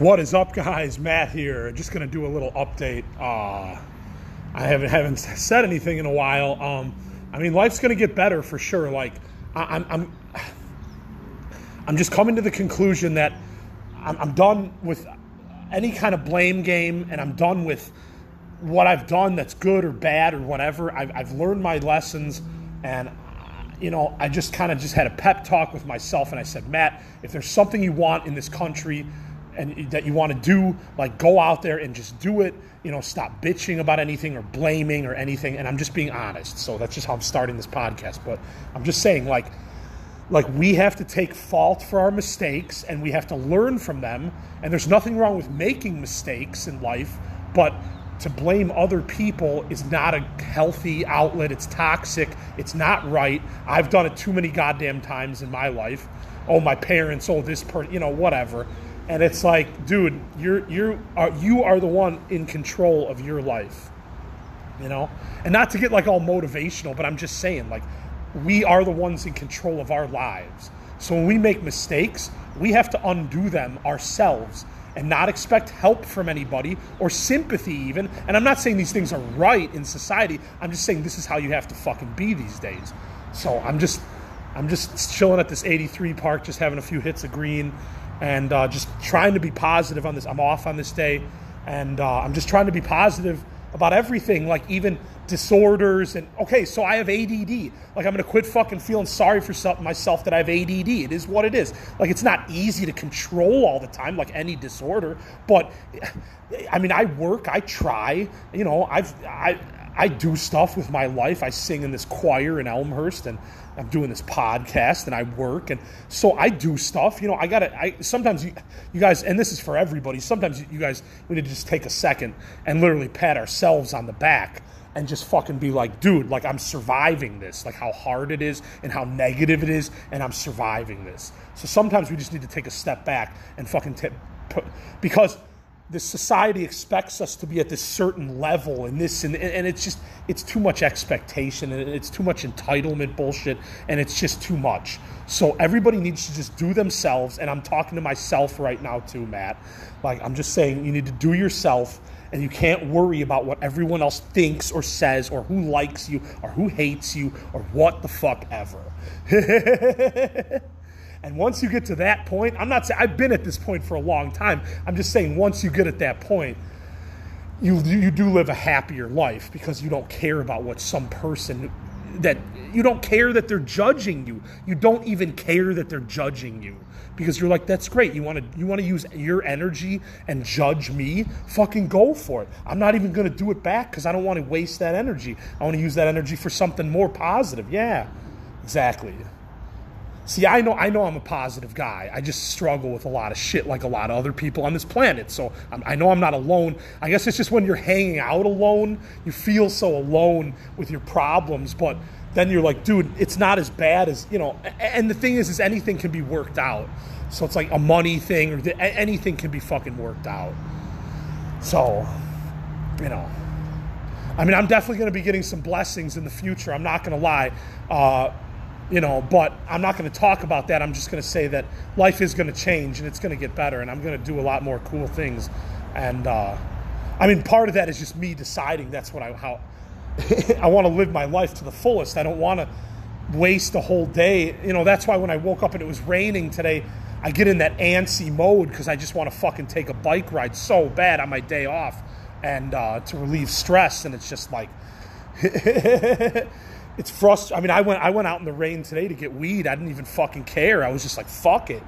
What is up, guys? Matt here. Just gonna do a little update. Uh, I haven't haven't said anything in a while. Um, I mean, life's gonna get better for sure. Like, I, I'm I'm I'm just coming to the conclusion that I'm, I'm done with any kind of blame game, and I'm done with what I've done that's good or bad or whatever. I've, I've learned my lessons, and you know, I just kind of just had a pep talk with myself, and I said, Matt, if there's something you want in this country and that you want to do, like go out there and just do it. You know, stop bitching about anything or blaming or anything. And I'm just being honest. So that's just how I'm starting this podcast. But I'm just saying, like, like we have to take fault for our mistakes and we have to learn from them. And there's nothing wrong with making mistakes in life, but to blame other people is not a healthy outlet. It's toxic. It's not right. I've done it too many goddamn times in my life. Oh, my parents. Oh, this person. You know, whatever and it's like, dude, you're you are uh, you are the one in control of your life, you know. And not to get like all motivational, but I'm just saying, like, we are the ones in control of our lives. So when we make mistakes, we have to undo them ourselves and not expect help from anybody or sympathy even. And I'm not saying these things are right in society. I'm just saying this is how you have to fucking be these days. So I'm just I'm just chilling at this 83 park, just having a few hits of green and uh, just trying to be positive on this. I'm off on this day, and uh, I'm just trying to be positive about everything, like even disorders. And okay, so I have ADD. Like I'm gonna quit fucking feeling sorry for myself that I have ADD. It is what it is. Like it's not easy to control all the time, like any disorder. But I mean, I work, I try. You know, I've I I do stuff with my life. I sing in this choir in Elmhurst, and I'm doing this podcast, and I work, and so I do stuff. You know, I gotta. I sometimes you, you guys, and this is for everybody. Sometimes you guys, we need to just take a second and literally pat ourselves on the back and just fucking be like, dude, like I'm surviving this, like how hard it is and how negative it is, and I'm surviving this. So sometimes we just need to take a step back and fucking t- put, because this society expects us to be at this certain level and this and, and it's just it's too much expectation and it's too much entitlement bullshit and it's just too much. So everybody needs to just do themselves and i'm talking to myself right now too matt. Like i'm just saying you need to do yourself and you can't worry about what everyone else thinks or says or who likes you or who hates you or what the fuck ever And once you get to that point, I'm not saying I've been at this point for a long time. I'm just saying once you get at that point, you you do live a happier life because you don't care about what some person that you don't care that they're judging you. You don't even care that they're judging you because you're like that's great. You want to you want to use your energy and judge me? Fucking go for it. I'm not even going to do it back cuz I don't want to waste that energy. I want to use that energy for something more positive. Yeah. Exactly. See, I know I know I'm a positive guy. I just struggle with a lot of shit like a lot of other people on this planet. So I'm, i know I'm not alone. I guess it's just when you're hanging out alone, you feel so alone with your problems. But then you're like, dude, it's not as bad as you know. And the thing is, is anything can be worked out. So it's like a money thing, or the, anything can be fucking worked out. So, you know. I mean, I'm definitely going to be getting some blessings in the future. I'm not going to lie. Uh, you know, but I'm not going to talk about that. I'm just going to say that life is going to change and it's going to get better, and I'm going to do a lot more cool things. And uh, I mean, part of that is just me deciding that's what I how I want to live my life to the fullest. I don't want to waste a whole day. You know, that's why when I woke up and it was raining today, I get in that antsy mode because I just want to fucking take a bike ride so bad on my day off and uh, to relieve stress. And it's just like. it's frustrating. I mean, I went I went out in the rain today to get weed. I didn't even fucking care. I was just like, fuck it.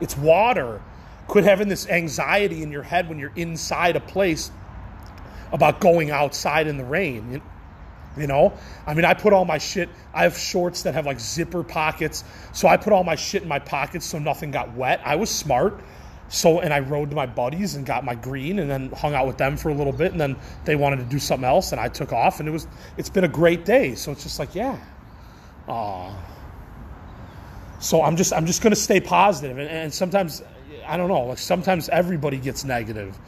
It's water. Quit having this anxiety in your head when you're inside a place about going outside in the rain. You know, I mean, I put all my shit. I have shorts that have like zipper pockets, so I put all my shit in my pockets so nothing got wet. I was smart. So, and I rode to my buddies and got my green and then hung out with them for a little bit. And then they wanted to do something else and I took off and it was, it's been a great day. So it's just like, yeah. Aw. So I'm just, I'm just to stay positive. And, and sometimes, I don't know, like sometimes everybody gets negative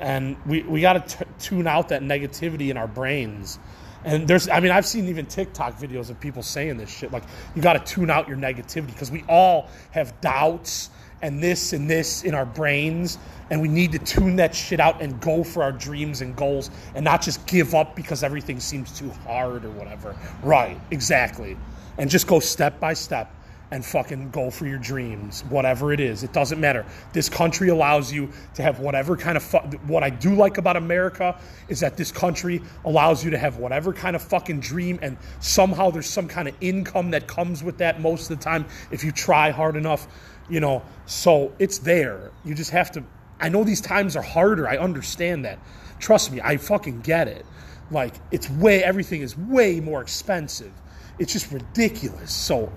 and we, we got to tune out that negativity in our brains. And there's, I mean, I've seen even TikTok videos of people saying this shit. Like, you got to tune out your negativity because we all have doubts and this and this in our brains and we need to tune that shit out and go for our dreams and goals and not just give up because everything seems too hard or whatever. Right, exactly. And just go step by step and fucking go for your dreams, whatever it is. It doesn't matter. This country allows you to have whatever kind of fu- what I do like about America is that this country allows you to have whatever kind of fucking dream and somehow there's some kind of income that comes with that most of the time if you try hard enough, you know. So it's there. You just have to I know these times are harder. I understand that. Trust me, I fucking get it. Like it's way everything is way more expensive. It's just ridiculous. So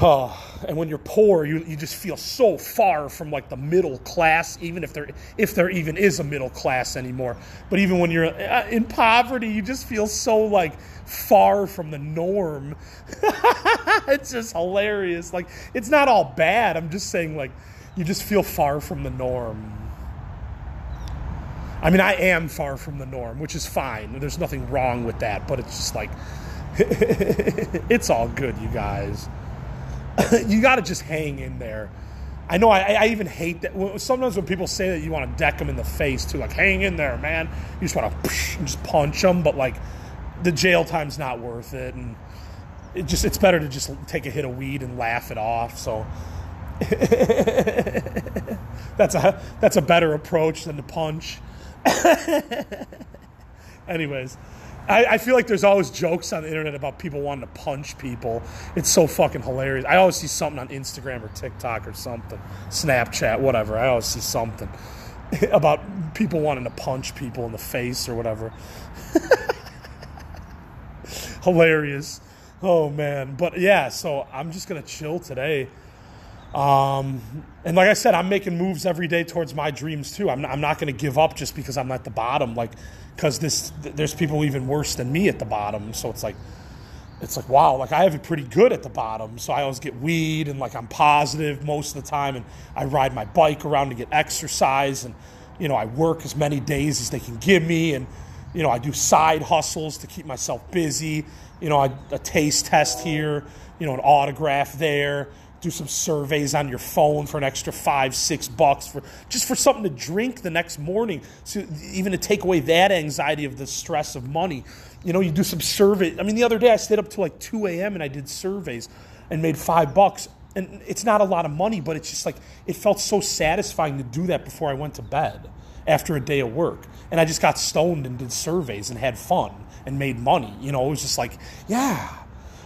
uh, and when you're poor, you, you just feel so far from like the middle class, even if there if there even is a middle class anymore. But even when you're uh, in poverty, you just feel so like far from the norm. it's just hilarious. Like it's not all bad. I'm just saying like you just feel far from the norm. I mean, I am far from the norm, which is fine. There's nothing wrong with that, but it's just like it's all good, you guys. you got to just hang in there. I know I, I, even hate that. Sometimes when people say that you want to deck them in the face too, like hang in there, man. You just want to just punch them, but like the jail time's not worth it, and it just it's better to just take a hit of weed and laugh it off. So that's a that's a better approach than to punch. Anyways. I, I, feel like there's always jokes on the internet about people wanting to punch people. It's so fucking hilarious. I always see something on Instagram or TikTok or something, Snapchat, whatever. I always see something about people wanting to punch people in the face or whatever. hilarious. Oh man, but yeah. So I'm just gonna chill today. Um, and like I said, I'm making moves every day towards my dreams too. I'm not, I'm not going to give up just because I'm at the bottom. Like because this there's people even worse than me at the bottom. So it's like it's like wow, like I have it pretty good at the bottom. So I always get weed and like I'm positive most of the time, and I ride my bike around to get exercise, and you know I work as many days as they can give me, and you know I do side hustles to keep myself busy. You know I, a taste test here, you know an autograph there do some surveys on your phone for an extra five, six bucks for just for something to drink the next morning. So even to take away that anxiety of the stress of money. You know, you do some survey. I mean, the other day I stayed up till like 2 a.m. and I did surveys and made five bucks. And it's not a lot of money, but it's just like it felt so satisfying to do that before I went to bed after a day of work. And I just got stoned and did surveys and had fun and made money. You know, it was just like, yeah,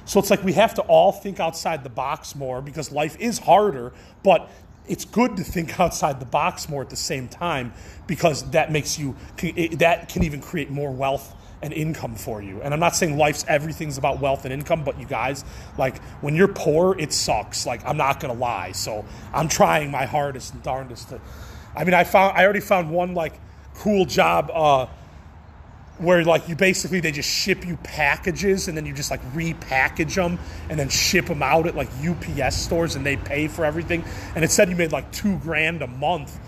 so it's like we have to all think outside the box more because life is harder, but it's good to think outside the box more at the same time because that makes you that can even create more wealth and income for you. And I'm not saying life's everything's about wealth and income, but you guys, like when you're poor, it sucks. Like I'm not gonna lie. So I'm trying my hardest and darndest to. I mean, I found I already found one like cool job. Uh, where like you basically they just ship you packages and then you just like repackage them and then ship them out at like UPS stores and they pay for everything. And it said you made like two grand a month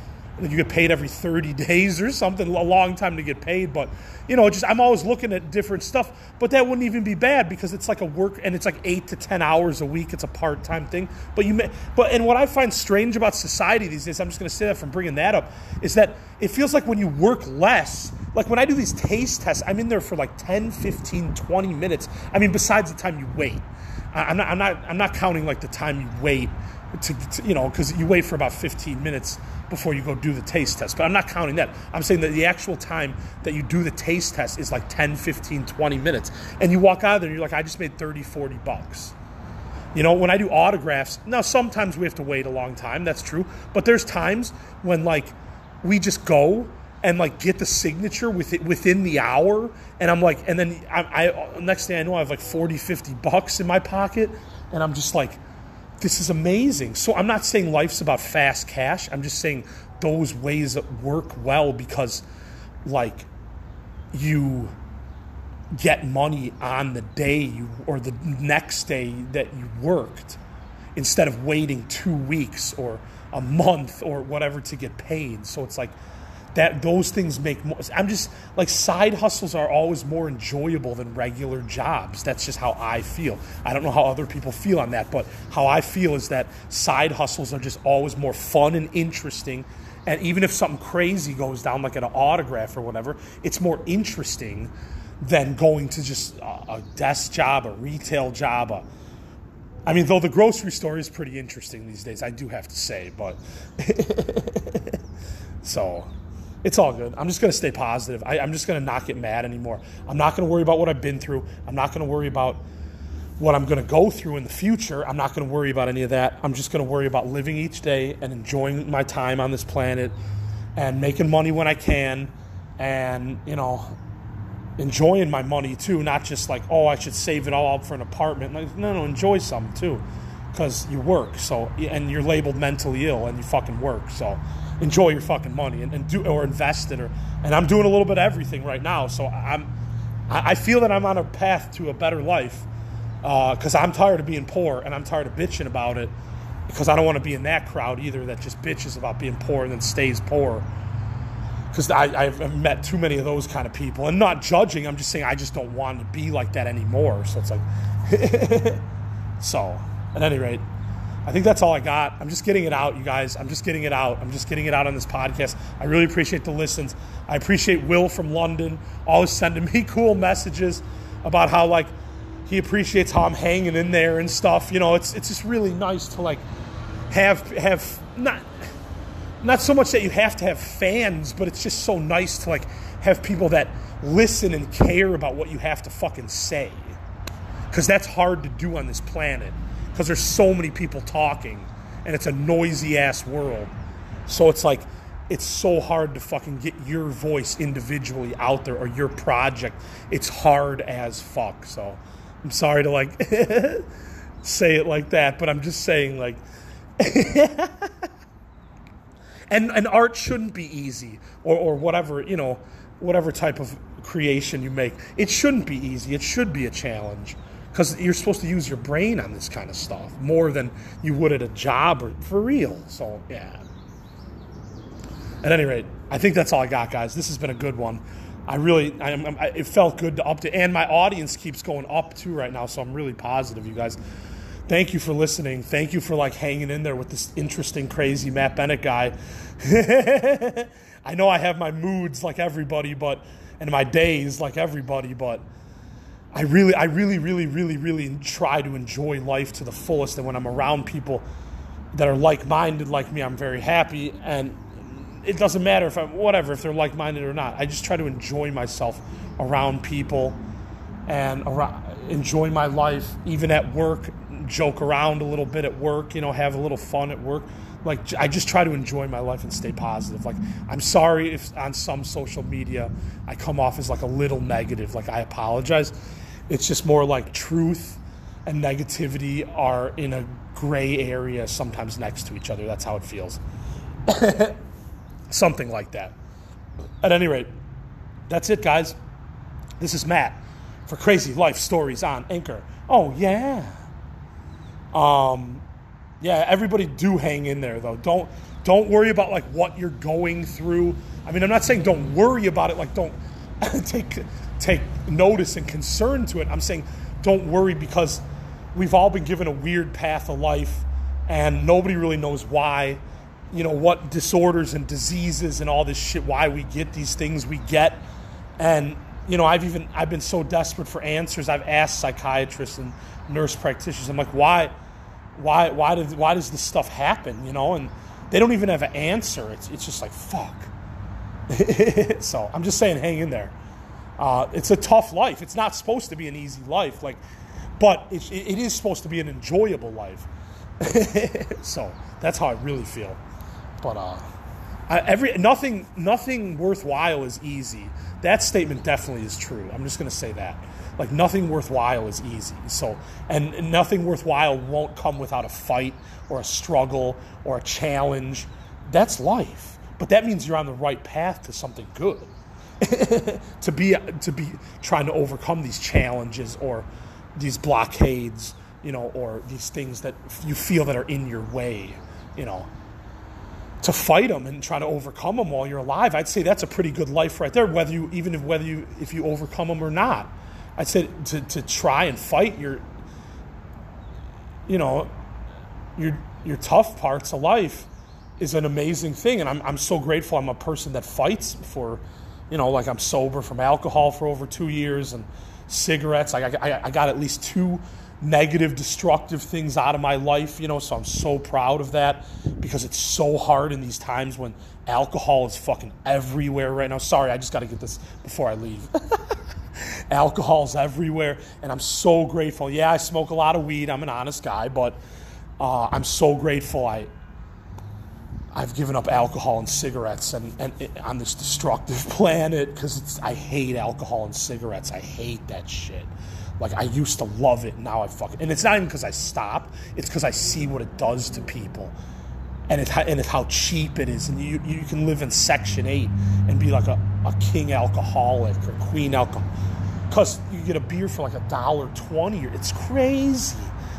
you get paid every 30 days or something a long time to get paid but you know just i'm always looking at different stuff but that wouldn't even be bad because it's like a work and it's like 8 to 10 hours a week it's a part-time thing but you may but and what i find strange about society these days i'm just going to say that from bringing that up is that it feels like when you work less like when i do these taste tests i'm in there for like 10 15 20 minutes i mean besides the time you wait. I'm not i'm not i'm not counting like the time you wait to, to you know because you wait for about 15 minutes before you go do the taste test. But I'm not counting that. I'm saying that the actual time that you do the taste test is like 10, 15, 20 minutes. And you walk out of there and you're like, I just made 30, 40 bucks. You know, when I do autographs, now sometimes we have to wait a long time, that's true. But there's times when like we just go and like get the signature within, within the hour and i'm like and then I, I next thing i know i have like 40 50 bucks in my pocket and i'm just like this is amazing. So I'm not saying life's about fast cash. I'm just saying those ways work well because, like, you get money on the day you, or the next day that you worked instead of waiting two weeks or a month or whatever to get paid. So it's like that those things make more i'm just like side hustles are always more enjoyable than regular jobs. That's just how i feel. I don't know how other people feel on that but how i feel is that side hustles are just always more fun and interesting. And even if something crazy goes down like an autograph or whatever it's more interesting than going to just a, desk job a retail job a, I mean, though the grocery store is pretty interesting these days, I do have to say, but so it's all good. I'm just going to stay positive. I, am just going to not get mad anymore. I'm not going to worry about what I've been through. I'm not going to worry about what I'm going to go through in the future. I'm not going to worry about any of that. I'm just going to worry about living each day and enjoying my time on this planet and making money when I can and, you know, enjoying my money too, not just like, oh, I should save it all up for an apartment. Like, no, no, enjoy some too because you work. So, and you're labeled mentally ill and you fucking work. So, enjoy your fucking money and, and do or invest it or and I'm doing a little bit of everything right now. So I'm I feel that I'm on a path to a better life because uh, I'm tired of being poor and I'm tired of bitching about it because I don't want to be in that crowd either that just bitches about being poor and then stays poor. Because I've met too many of those kind of people and not judging. I'm just saying I just don't want to be like that anymore. So it's like, so at any rate, I think that's all I got. I'm just getting it out, you guys. I'm just getting it out. I'm just getting it out on this podcast. I really appreciate the listens. I appreciate Will from London always sending me cool messages about how like he appreciates how I'm hanging in there and stuff. You know, it's it's just really nice to like have have not not so much that you have to have fans, but it's just so nice to like have people that listen and care about what you have to fucking say. Cuz that's hard to do on this planet because there's so many people talking and it's a noisy ass world. So it's like it's so hard to fucking get your voice individually out there or your project. It's hard as fuck. So I'm sorry to like say it like that, but I'm just saying like and and art shouldn't be easy or or whatever, you know, whatever type of creation you make. It shouldn't be easy. It should be a challenge because you're supposed to use your brain on this kind of stuff more than you would at a job or for real. So yeah. At any rate, I think that's all I got, guys. This has been a good one. I really, I, I, it felt good to update, and my audience keeps going up too right now. So I'm really positive, you guys. Thank you for listening. Thank you for like hanging in there with this interesting, crazy Matt Bennett guy. I know I have my moods like everybody, but and my days like everybody, but I really, I really, really, really, really try to enjoy life to the fullest. And when I'm around people that are like minded like me, I'm very happy. And it doesn't matter if I'm whatever, if they're like minded or not. I just try to enjoy myself around people and around, enjoy my life, even at work, joke around a little bit at work, you know, have a little fun at work. Like, I just try to enjoy my life and stay positive. Like, I'm sorry if on some social media I come off as like a little negative. Like, I apologize it's just more like truth and negativity are in a gray area, sometimes next to each other. That's how it feels. Something like that. At any rate, that's it, guys. This is Matt for Crazy Life Stories on Anchor. Oh, yeah. Um, yeah, everybody do hang in there though. Don't don't worry about like what you're going through. I mean, I'm not saying don't worry about it. Like don't take take notice and concern to it. I'm saying don't worry because we've all been given a weird path of life and nobody really knows why, you know, what disorders and diseases and all this shit, why we get these things we get. And, you know, I've even, I've been so desperate for answers. I've asked psychiatrists and nurse practitioners, I'm like, why, why, why, did, why does this stuff happen, you know? And they don't even have an answer. It's, it's just like, fuck. so I'm just saying, hang in there. Uh, it's a tough life. It's not supposed to be an easy life, like, but it, it is supposed to be an enjoyable life. so that's how I really feel. But uh, I, every nothing nothing worthwhile is easy. That statement definitely is true. I'm just going to say that. Like nothing worthwhile is easy. So and nothing worthwhile won't come without a fight or a struggle or a challenge. That's life. But that means you're on the right path to something good. to be to be trying to overcome these challenges or these blockades, you know, or these things that you feel that are in your way, you know. to fight them and try to overcome them while you're alive, I'd say that's a pretty good life right there. Whether you even if whether you if you overcome them or not, I'd say to, to try and fight your you know your your tough parts of life is an amazing thing, and I'm I'm so grateful. I'm a person that fights for you know like I'm sober from alcohol for over two years and cigarettes. I, I, I got at least two negative, destructive things out of my life, you know, so I'm so proud of that because it's so hard in these times when alcohol is fucking everywhere right now. Sorry, I just got to get this before I leave. Alcohol's everywhere, and I'm so grateful. Yeah, I smoke a lot of weed. I'm an honest guy, but uh, I'm so grateful I I've given up alcohol and cigarettes and, and it, on this destructive planet because I hate alcohol and cigarettes. I hate that shit. Like I used to love it, now I fucking and it's not even because I stop. It's because I see what it does to people, and it and it's how cheap it is. And you you can live in Section Eight and be like a, a king alcoholic or queen alcohol, because you get a beer for like a dollar twenty. It's crazy.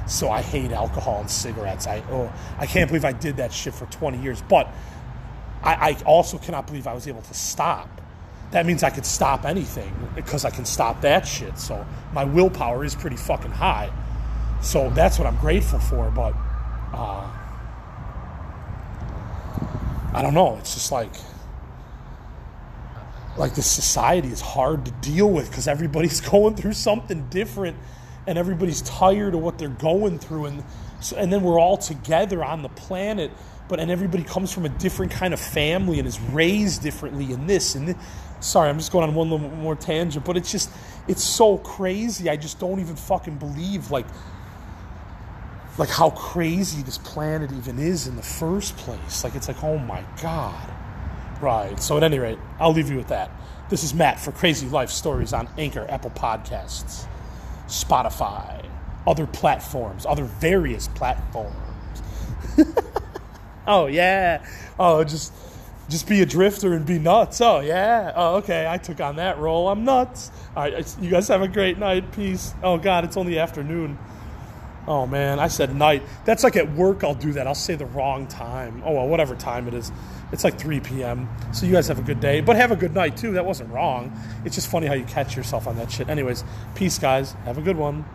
So I hate alcohol and cigarettes. I oh I can't believe I did that shit for twenty years. But I, I also cannot believe I was able to stop that means I could stop anything because I can stop that shit. So my willpower is pretty fucking high. So that's what I'm grateful for. But uh, I don't know. It's just like like this society is hard to deal with because everybody's going through something different and everybody's tired of what they're going through and so, and then we're all together on the planet but and everybody comes from a different kind of family and is raised differently in this and this sorry, I'm just going on one little more tangent, but it's just, it's so crazy. I just don't even fucking believe, like, like how crazy this planet even is in the first place. Like, it's like, oh my God. Right. So, at any rate, I'll leave you with that. This is Matt for Crazy Life Stories on Anchor, Apple Podcasts, Spotify, other platforms, other various platforms. oh, yeah. Oh, just just be a drifter and be nuts. Oh, yeah. Oh, okay. I took on that role. I'm nuts. All right. You guys have a great night. Peace. Oh, God. It's only afternoon. Oh, man. I said night. That's like at work, I'll do that. I'll say the wrong time. Oh, well, whatever time it is. It's like 3 p.m. So you guys have a good day. But have a good night, too. That wasn't wrong. It's just funny how you catch yourself on that shit. Anyways, peace, guys. Have a good one.